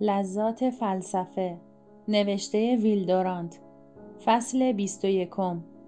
لذات فلسفه نوشته ویل دورانت. فصل 21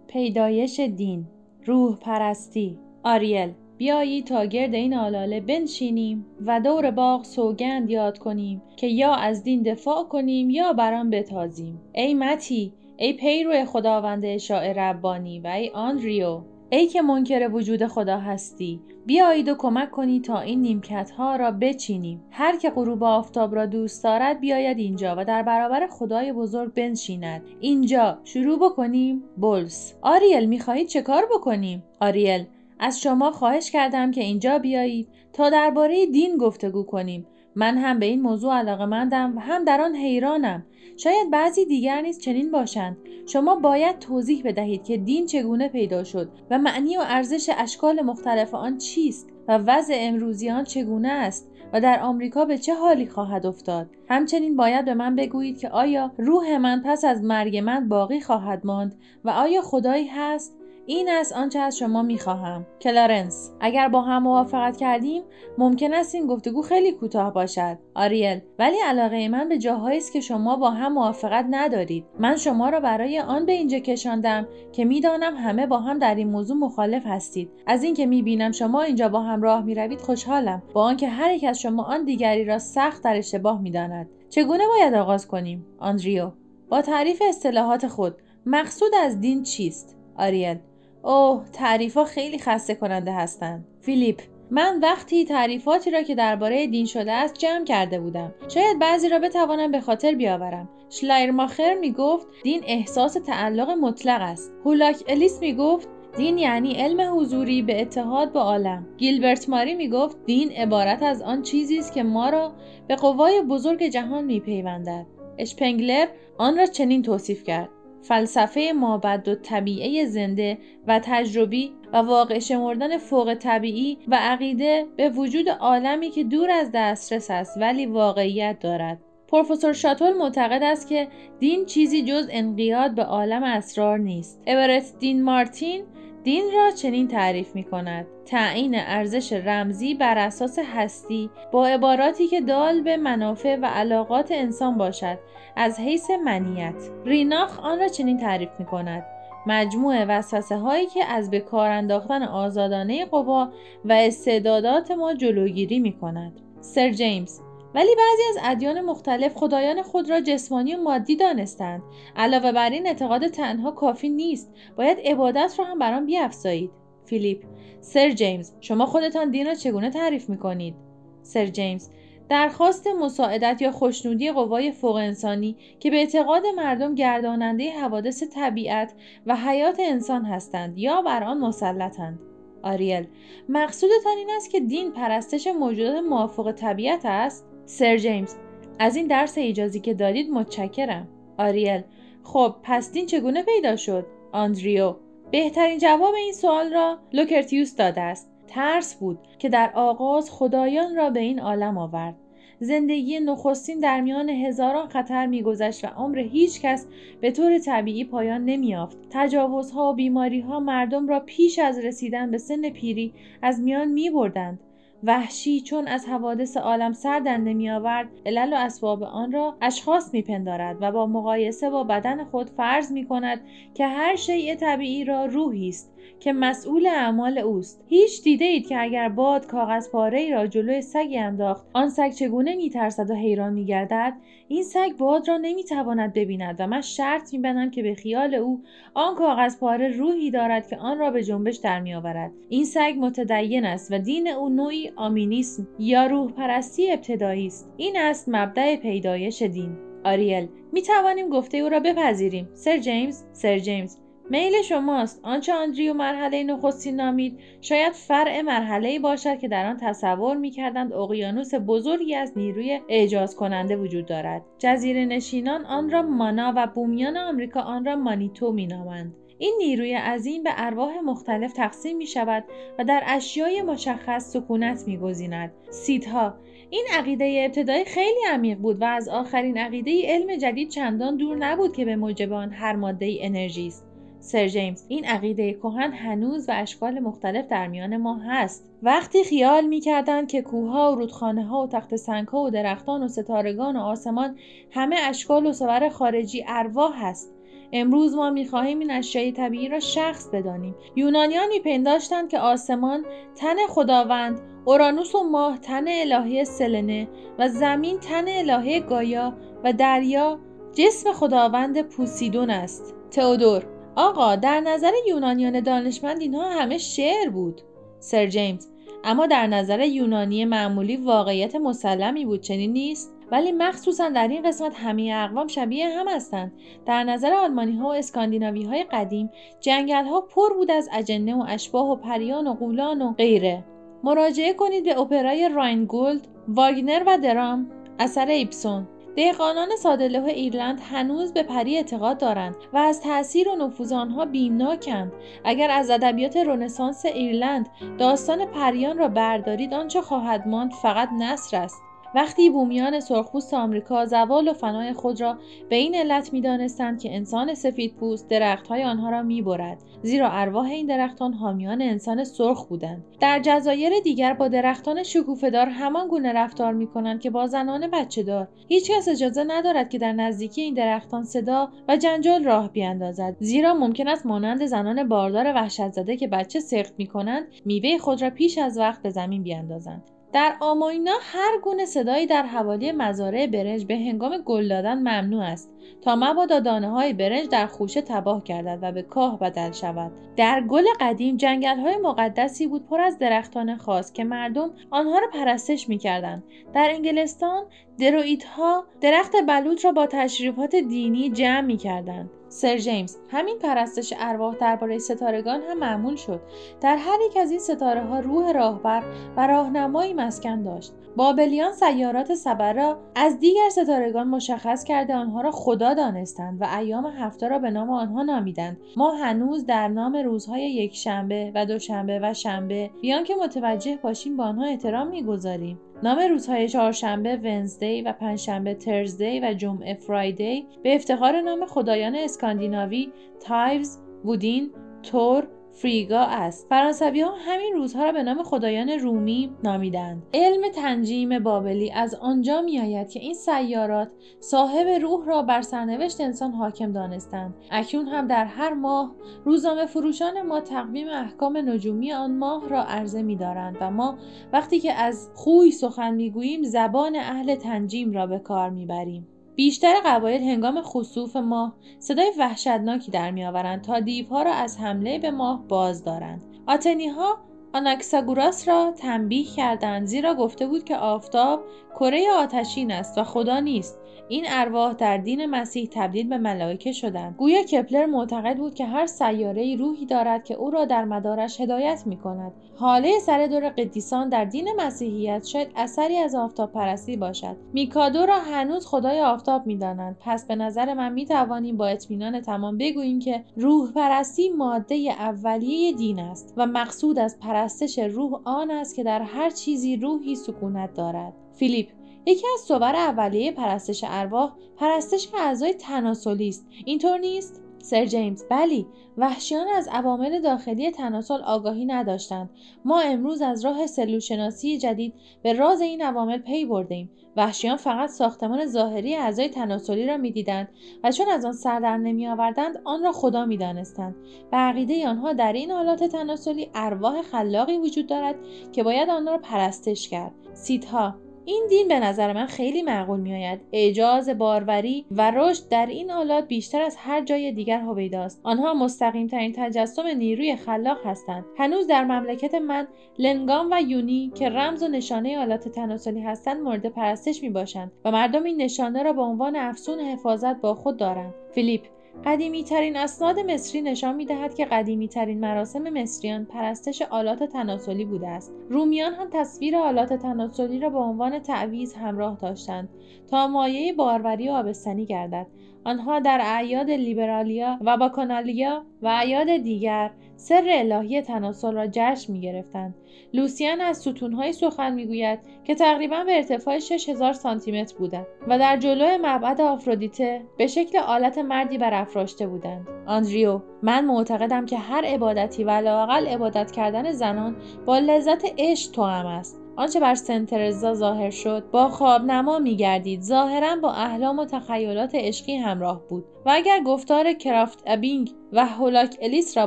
پیدایش دین. روح پرستی. آریل بیایید تا گرد این آلاله بنشینیم و دور باغ سوگند یاد کنیم که یا از دین دفاع کنیم یا بر آن بتازیم. ای متی ای پیرو خداوند اشاع ربانی و ای آندریو ای که منکر وجود خدا هستی بیایید و کمک کنید تا این نیمکت ها را بچینیم. هر که غروب آفتاب را دوست دارد بیاید اینجا و در برابر خدای بزرگ بنشیند. اینجا شروع بکنیم. بولس. آریل می‌خواهید چه کار بکنیم؟ آریل از شما خواهش کردم که اینجا بیایید تا درباره دین گفتگو کنیم. من هم به این موضوع علاقه مندم و هم در آن حیرانم. شاید بعضی دیگر نیز چنین باشند. شما باید توضیح بدهید که دین چگونه پیدا شد و معنی و ارزش اشکال مختلف آن چیست و وضع امروزی آن چگونه است و در آمریکا به چه حالی خواهد افتاد. همچنین باید به من بگویید که آیا روح من پس از مرگ من باقی خواهد ماند و آیا خدایی هست؟ این است آنچه از شما می‌خواهم. کلارنس اگر با هم موافقت کردیم ممکن است این گفتگو خیلی کوتاه باشد. آریل ولی علاقه من به جاهایی است که شما با هم موافقت ندارید. من شما را برای آن به اینجا کشاندم که می‌دانم همه با هم در این موضوع مخالف هستید. از اینکه می‌بینم شما اینجا با هم راه می‌روید خوشحالم. با آنکه هر یک از شما آن دیگری را سخت در اشتباه می‌داند. چگونه باید آغاز کنیم؟ آندریو با تعریف اصطلاحات خود مقصود از دین چیست؟ آریل اوه تعریفا خیلی خسته کننده هستند فیلیپ من وقتی تعریفاتی را که درباره دین شده است جمع کرده بودم. شاید بعضی را بتوانم به خاطر بیاورم. شلایرماخر می گفت دین احساس تعلق مطلق است. هولاک الیس می گفت دین یعنی علم حضوری به اتحاد با عالم. گیلبرت ماری می گفت دین عبارت از آن چیزی است که ما را به قوای بزرگ جهان می پیوندد اشپنگلر آن را چنین توصیف کرد. فلسفه مابد و طبیعه زنده و تجربی و واقع شمردن فوق طبیعی و عقیده به وجود عالمی که دور از دسترس است ولی واقعیت دارد. پروفسور شاتول معتقد است که دین چیزی جز انقیاد به عالم اسرار نیست. اورت دین مارتین دین را چنین تعریف می کند. تعیین ارزش رمزی بر اساس هستی با عباراتی که دال به منافع و علاقات انسان باشد. از حیث منیت. ریناخ آن را چنین تعریف می کند. مجموع وسوسه هایی که از به کار انداختن آزادانه قوا و استعدادات ما جلوگیری می کند. سر جیمز ولی بعضی از ادیان مختلف خدایان خود را جسمانی و مادی دانستند. علاوه بر این اعتقاد تنها کافی نیست. باید عبادت را هم بر آن بیافزایید. فیلیپ سر جیمز شما خودتان دین را چگونه تعریف می کنید سر جیمز درخواست مساعدت یا خوشنودی قوای فوق انسانی که به اعتقاد مردم گرداننده حوادث طبیعت و حیات انسان هستند یا بر آن مسلطند؟ آریل مقصودتان این است که دین پرستش موجودات مافوق طبیعت است؟ سر جیمز از این درس ایجازی که دادید متشکرم. آریل خب پس دین چگونه پیدا شد؟ آندریو بهترین جواب این سوال را لوکرتیوس داده است. ترس بود که در آغاز خدایان را به این عالم آورد. زندگی نخستین در میان هزاران خطر میگذشت و عمر هیچ کس به طور طبیعی پایان نمیافت تجاوزها و بیماریها مردم را پیش از رسیدن به سن پیری از میان می بردند. وحشی چون از حوادث عالم سر در نمی آورد علل و اسباب آن را اشخاص میپندارد و با مقایسه با بدن خود فرض می کند که هر شیء طبیعی را روحی است. که مسئول اعمال اوست. هیچ دیده اید که اگر باد کاغذ پاره ای را جلوی سگی انداخت آن سگ چگونه میترسد و حیران میگردد؟ این سگ باد را نمی‌تواند ببیند و من شرط میبندم که به خیال او آن کاغذ پاره روحی دارد که آن را به جنبش در میآورد. این سگ متدین است و دین او نوعی آمینیسم یا روح پرستی ابتدایی است. این است مبدع پیدایش دین. آریل می توانیم گفته او را بپذیریم. سر جیمز سر جیمز. میل شماست آنچه آندریو مرحله نخستین نامید شاید فرع مرحله باشد که در آن تصور می‌کردند اقیانوس بزرگی از نیروی اعجاز کننده وجود دارد جزیره نشینان آن را مانا و بومیان آمریکا آن را مانیتو مینامند این نیروی عظیم به ارواح مختلف تقسیم می شود و در اشیای مشخص سکونت می گذیند. سیدها این عقیده ابتدایی خیلی عمیق بود و از آخرین عقیده علم جدید چندان دور نبود که به موجب آن هر ماده انرژی است. سر جیمز این عقیده کهن هنوز و اشکال مختلف در میان ما هست. وقتی خیال می‌کردند که کوهها و رودخانه ها و تخت سنگ ها و درختان و ستارگان و آسمان همه اشکال و صور خارجی ارواح هست. امروز ما می‌خواهیم این اشیای طبیعی را شخص بدانیم. یونانیان میپنداشتند که آسمان تن خداوند اورانوس و ماه تن الهی سلنه و زمین تن الهی گایا و دریا جسم خداوند پوسیدون است. تئودور آقا در نظر یونانیان دانشمند اینها همه شعر بود. سر جیمز اما در نظر یونانی معمولی واقعیت مسلمی بود چنین نیست؟ ولی مخصوصا در این قسمت همه اقوام شبیه هم هستند. در نظر آلمانی ها و اسکاندیناوی های قدیم جنگل ها پر بود از اجنه و اشباح و پریان و غولان و غیره. مراجعه کنید به اپرای راینگولد واگنر و درام اثر ایبسن. دهقانان ساده‌دل ایرلند هنوز به پری اعتقاد دارند و از تاثیر و نفوذ آنها بیمناکند. اگر از ادبیات رنسانس ایرلند داستان پریان را بردارید آنچه خواهد ماند فقط نثر است. وقتی بومیان سرخپوست آمریکا زوال و فنای خود را به این علت می‌دانستند که انسان سفید پوست درختهای آنها را می‌برد زیرا ارواح این درختان حامیان انسان سرخ بودند. در جزایر دیگر با درختان شکوفهدار همان گونه رفتار می‌کنند که با زنان بچه دار. هیچکس اجازه ندارد که در نزدیکی این درختان صدا و جنجال راه بیاندازد زیرا ممکن است مانند زنان باردار وحشت زده که بچه سخت می‌کنند میوه خود را پیش از وقت به زمین بیاندازند. در آماینا هر گونه صدایی در حوالی مزارع برنج به هنگام گل دادن ممنوع است تا مبادا دانه های برنج در خوشه تباه گردد و به کاه بدل شود. در گل قدیم جنگل های مقدسی بود پر از درختان خاص که مردم آنها را پرستش می‌کردند. در انگلستان درویدها درخت بلوط را با تشریفات دینی جمع می‌کردند. سر جیمز همین پرستش ارواح درباره ستارگان هم معمول شد. در هر یک از این ستاره ها روح راهبر و راهنمایی مسکن داشت. بابلیان سیارات سبر را از دیگر ستارگان مشخص کرده آنها را خدا دانستند و ایام هفته را به نام آنها نامیدند. ما هنوز در نام روزهای یک شنبه و دوشنبه و شنبه بیان که متوجه باشیم با آنها احترام می‌گذاریم. نام روزهای چهارشنبه Wednesday و پنجشنبه Thursday و جمعه Friday به افتخار نام خدایان اسکاندیناوی تایوز، وودین، تور فریگا است. فرانسوی ها همین روزها را به نام خدایان رومی نامیدند. علم تنجیم بابلی از آنجا می آید که این سیارات صاحب روح را بر سرنوشت انسان حاکم دانستند. اکنون هم در هر ماه روزنامه فروشان ما تقویم احکام نجومی آن ماه را عرضه می دارند و ما وقتی که از خوی سخن می گوییم زبان اهل تنجیم را به کار می بریم بیشتر قبایل هنگام خصوف ماه صدای وحشتناکی در میآورند تا دیوها را از حمله به ماه باز دارند. آتنی ها آناکساگوراس را تنبیه کردند زیرا گفته بود که آفتاب کره آتشین است و خدا نیست. این ارواح در دین مسیح تبدیل به ملائکه شدند. گویا کپلر معتقد بود که هر سیاره روحی دارد که او را در مدارش هدایت می کند حاله سر دور قدیسان در دین مسیحیت شاید اثری از آفتاب پرستی باشد. میکادو را هنوز خدای آفتاب می‌دانند. پس به نظر من می توانیم با اطمینان تمام بگوییم که روح پرستی ماده اولیه دین است و مقصود از پرستش روح آن است که در هر چیزی روحی سکونت دارد. فیلیپ یکی از صور اولیه پرستش ارواح پرستش اعضای تناسلی است. اینطور نیست؟ سر جیمز. بلی وحشیان از عوامل داخلی تناسل آگاهی نداشتند. ما امروز از راه سلولشناسی جدید به راز این عوامل پی بردیم وحشیان فقط ساختمان ظاهری اعضای تناسلی را می‌دیدند و چون از آن سر در نمیآوردند آن را خدا می‌دانستند. به عقیده آنها در این حالات تناسلی ارواح خلاقی وجود دارد که باید آنها را پرستش کرد. سیدها این دین به نظر من خیلی معقول میآید. اعجاز باروری و رشد در این آلات بیشتر از هر جای دیگر هویداست. آنها مستقیم ترین تجسم نیروی خلاق هستند. هنوز در مملکت من لنگام و یونی که رمز و نشانه آلات تناسلی هستند مورد پرستش می باشند و مردم این نشانه را به عنوان افسون حفاظت با خود دارند. فیلیپ قدیمی ترین اسناد مصری نشان می دهد که قدیمی ترین مراسم مصریان پرستش آلات تناسلی بوده است. رومیان هم تصویر آلات تناسلی را به عنوان تعویز همراه داشتند تا مایه باروری و آبستنی گردد. آنها در اعیاد لیبرالیا و باکانالیا و اعیاد دیگر سر الهی تناسل را جشن می گرفتند. لوسیان از ستونهایی سخن می‌گوید که تقریبا به ارتفاع 6000 سانتیمتر بودند و در جلو معبد آفرودیته به شکل آلت مردی برافراشته بودند. آندریو من معتقدم که هر عبادتی و لاقل عبادت کردن زنان با لذت عشق هم است آنچه بر سنترزا ظاهر شد با خواب نما می گردید ظاهرا با احلام و تخیلات عشقی همراه بود. و اگر گفتار کرافت ابینگ و هولاک الیس را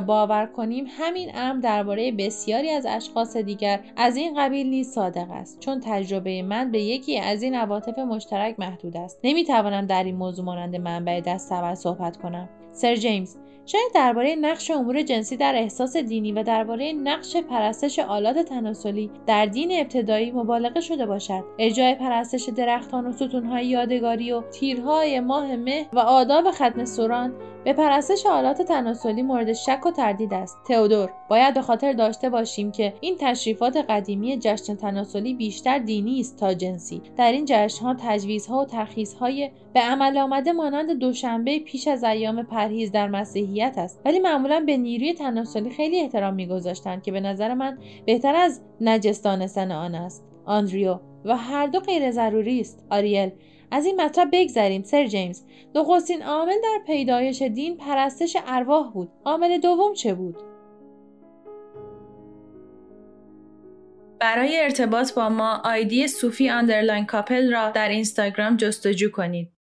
باور کنیم همین امر درباره بسیاری از اشخاص دیگر از این قبیل نیز صادق است. چون تجربه من به یکی از این عواطف مشترک محدود است. نمی‌توانم در این موضوع مانند منبع دست اول صحبت کنم. سر جیمز شاید درباره نقش امور جنسی در احساس دینی و درباره نقش پرستش آلات تناسلی در دین ابتدایی مبالغه شده باشد. اجرای پرستش درختان و ستونهای یادگاری و تیرهای ماه مه و آداب ختن سوران به پرستش آلات تناسلی مورد شک و تردید است. تئودور باید به خاطر داشته باشیم که این تشریفات قدیمی جشن تناسلی بیشتر دینی است تا جنسی. در این جشنها تجویزها و ترخیصهای به عمل آمده مانند دوشنبه پیش از ایام پرهیز در مسیحیت است. ولی معمولا به نیروی تناسلی خیلی احترام میگذاشتند که به نظر من بهتر از نجس دانستن آن است. آندریو و هر دو غیر ضروری است. آریل از این مطلب بگذریم سر جیمز. نخستین عامل در پیدایش دین پرستش ارواح بود. عامل دوم چه بود؟ برای ارتباط با ما آیدی صوفی underline couple را در اینستاگرام جستجو کنید.